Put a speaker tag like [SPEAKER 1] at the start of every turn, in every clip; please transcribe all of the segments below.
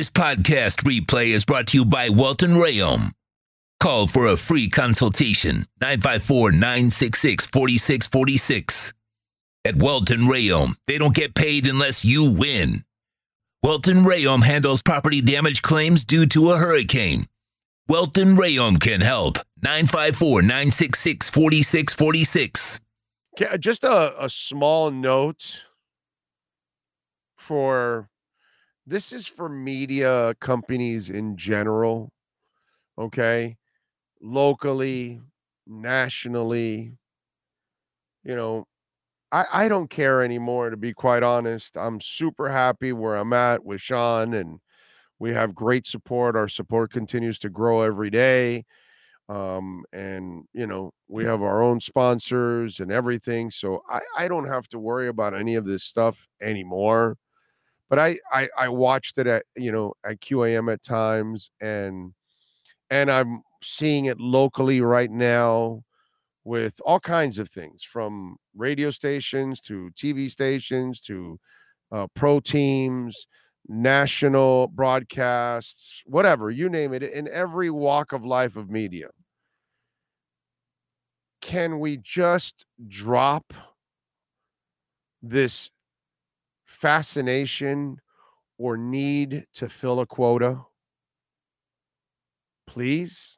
[SPEAKER 1] This podcast replay is brought to you by Welton Rayom. Call for a free consultation 954 966 4646. At Welton Rayom, they don't get paid unless you win. Welton Rayom handles property damage claims due to a hurricane. Welton Rayom can help. 954 966 4646.
[SPEAKER 2] Just a, a small note for this is for media companies in general. Okay. Locally, nationally. You know, I, I don't care anymore, to be quite honest. I'm super happy where I'm at with Sean, and we have great support. Our support continues to grow every day. Um, and you know, we have our own sponsors and everything. So I, I don't have to worry about any of this stuff anymore but I, I I watched it at you know at QAM at times and and I'm seeing it locally right now with all kinds of things from radio stations to TV stations to uh, pro teams, national broadcasts, whatever you name it, in every walk of life of media. Can we just drop this fascination or need to fill a quota? Please?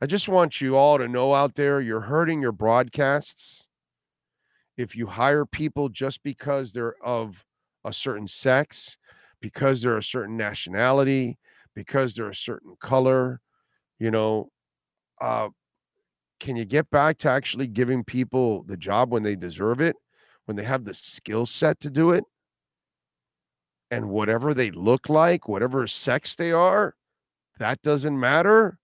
[SPEAKER 2] I just want you all to know out there you're hurting your broadcasts. If you hire people just because they're of a certain sex, because they're a certain nationality, because they're a certain color, you know, uh, can you get back to actually giving people the job when they deserve it? When they have the skill set to do it and whatever they look like, whatever sex they are, that doesn't matter.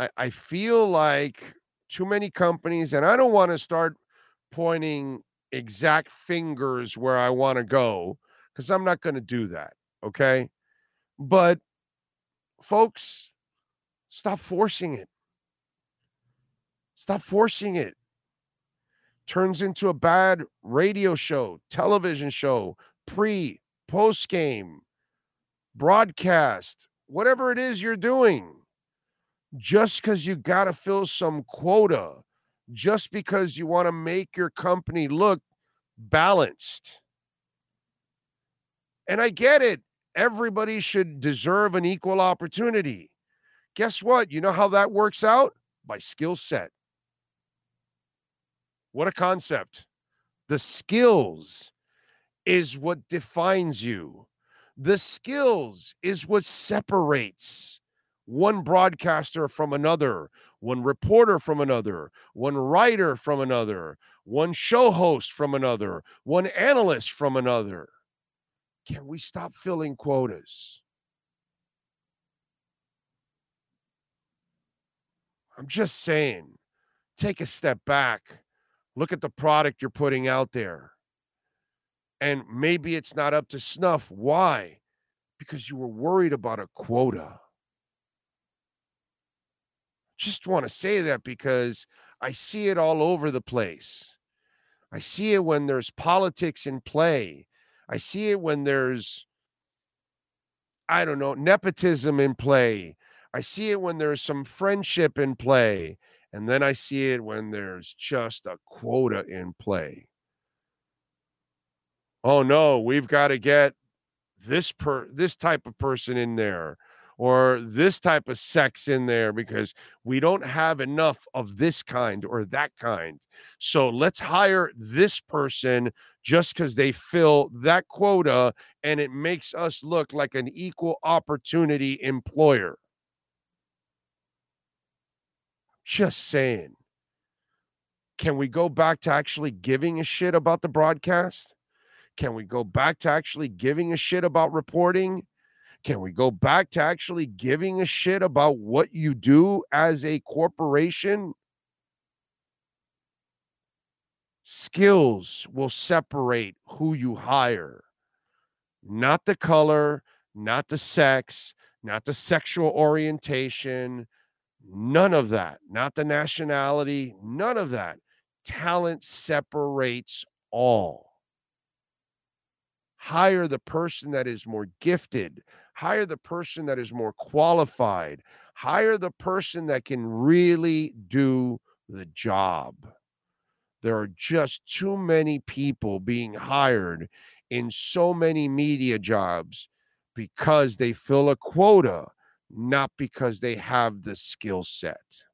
[SPEAKER 2] I, I feel like too many companies, and I don't want to start pointing exact fingers where I want to go because I'm not going to do that. Okay. But folks, stop forcing it. Stop forcing it turns into a bad radio show, television show, pre, post game, broadcast, whatever it is you're doing, just because you got to fill some quota, just because you want to make your company look balanced. And I get it. Everybody should deserve an equal opportunity. Guess what? You know how that works out? By skill set. What a concept. The skills is what defines you. The skills is what separates one broadcaster from another, one reporter from another, one writer from another, one show host from another, one analyst from another. Can we stop filling quotas? I'm just saying, take a step back Look at the product you're putting out there. And maybe it's not up to snuff. Why? Because you were worried about a quota. Just want to say that because I see it all over the place. I see it when there's politics in play. I see it when there's, I don't know, nepotism in play. I see it when there's some friendship in play. And then I see it when there's just a quota in play. Oh no, we've got to get this per this type of person in there or this type of sex in there because we don't have enough of this kind or that kind. So let's hire this person just because they fill that quota and it makes us look like an equal opportunity employer. Just saying. Can we go back to actually giving a shit about the broadcast? Can we go back to actually giving a shit about reporting? Can we go back to actually giving a shit about what you do as a corporation? Skills will separate who you hire, not the color, not the sex, not the sexual orientation, None of that. Not the nationality, none of that. Talent separates all. hire the person that is more gifted, hire the person that is more qualified, hire the person that can really do the job. There are just too many people being hired in so many media jobs because they fill a quota, not because they have the skill set.